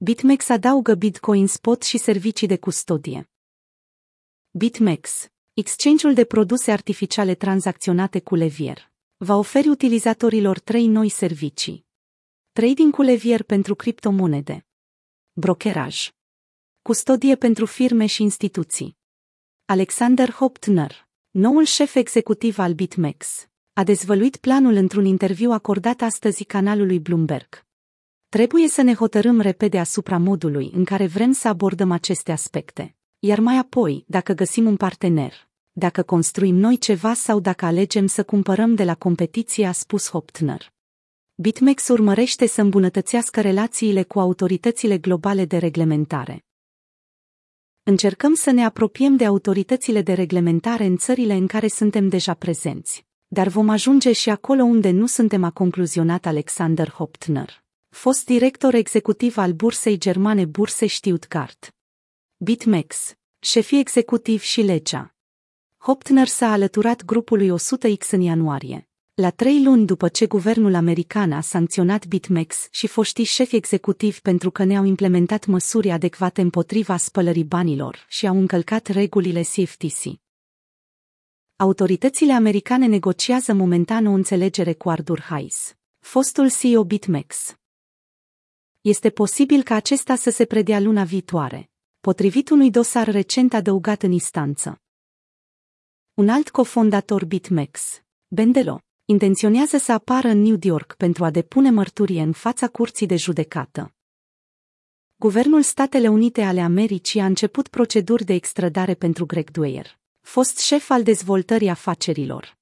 BitMEX adaugă Bitcoin Spot și servicii de custodie. BitMEX, exchange-ul de produse artificiale tranzacționate cu levier, va oferi utilizatorilor trei noi servicii. Trading cu levier pentru criptomonede. Brokeraj. Custodie pentru firme și instituții. Alexander Hoptner, noul șef executiv al BitMEX, a dezvăluit planul într-un interviu acordat astăzi canalului Bloomberg. Trebuie să ne hotărâm repede asupra modului în care vrem să abordăm aceste aspecte, iar mai apoi, dacă găsim un partener, dacă construim noi ceva sau dacă alegem să cumpărăm de la competiție, a spus Hoptner. BitMEX urmărește să îmbunătățească relațiile cu autoritățile globale de reglementare. Încercăm să ne apropiem de autoritățile de reglementare în țările în care suntem deja prezenți, dar vom ajunge și acolo unde nu suntem, a concluzionat Alexander Hoptner fost director executiv al bursei germane Burse Stuttgart. BitMEX, șefii executiv și legea. Hoptner s-a alăturat grupului 100X în ianuarie, la trei luni după ce guvernul american a sancționat BitMEX și foștii șefi executivi pentru că ne-au implementat măsuri adecvate împotriva spălării banilor și au încălcat regulile CFTC. Autoritățile americane negociază momentan o înțelegere cu Arthur Hayes, fostul CEO BitMEX, este posibil ca acesta să se predea luna viitoare, potrivit unui dosar recent adăugat în instanță. Un alt cofondator BitMEX, Bendelo, intenționează să apară în New York pentru a depune mărturie în fața curții de judecată. Guvernul Statele Unite ale Americii a început proceduri de extradare pentru Greg Dwyer, fost șef al dezvoltării afacerilor,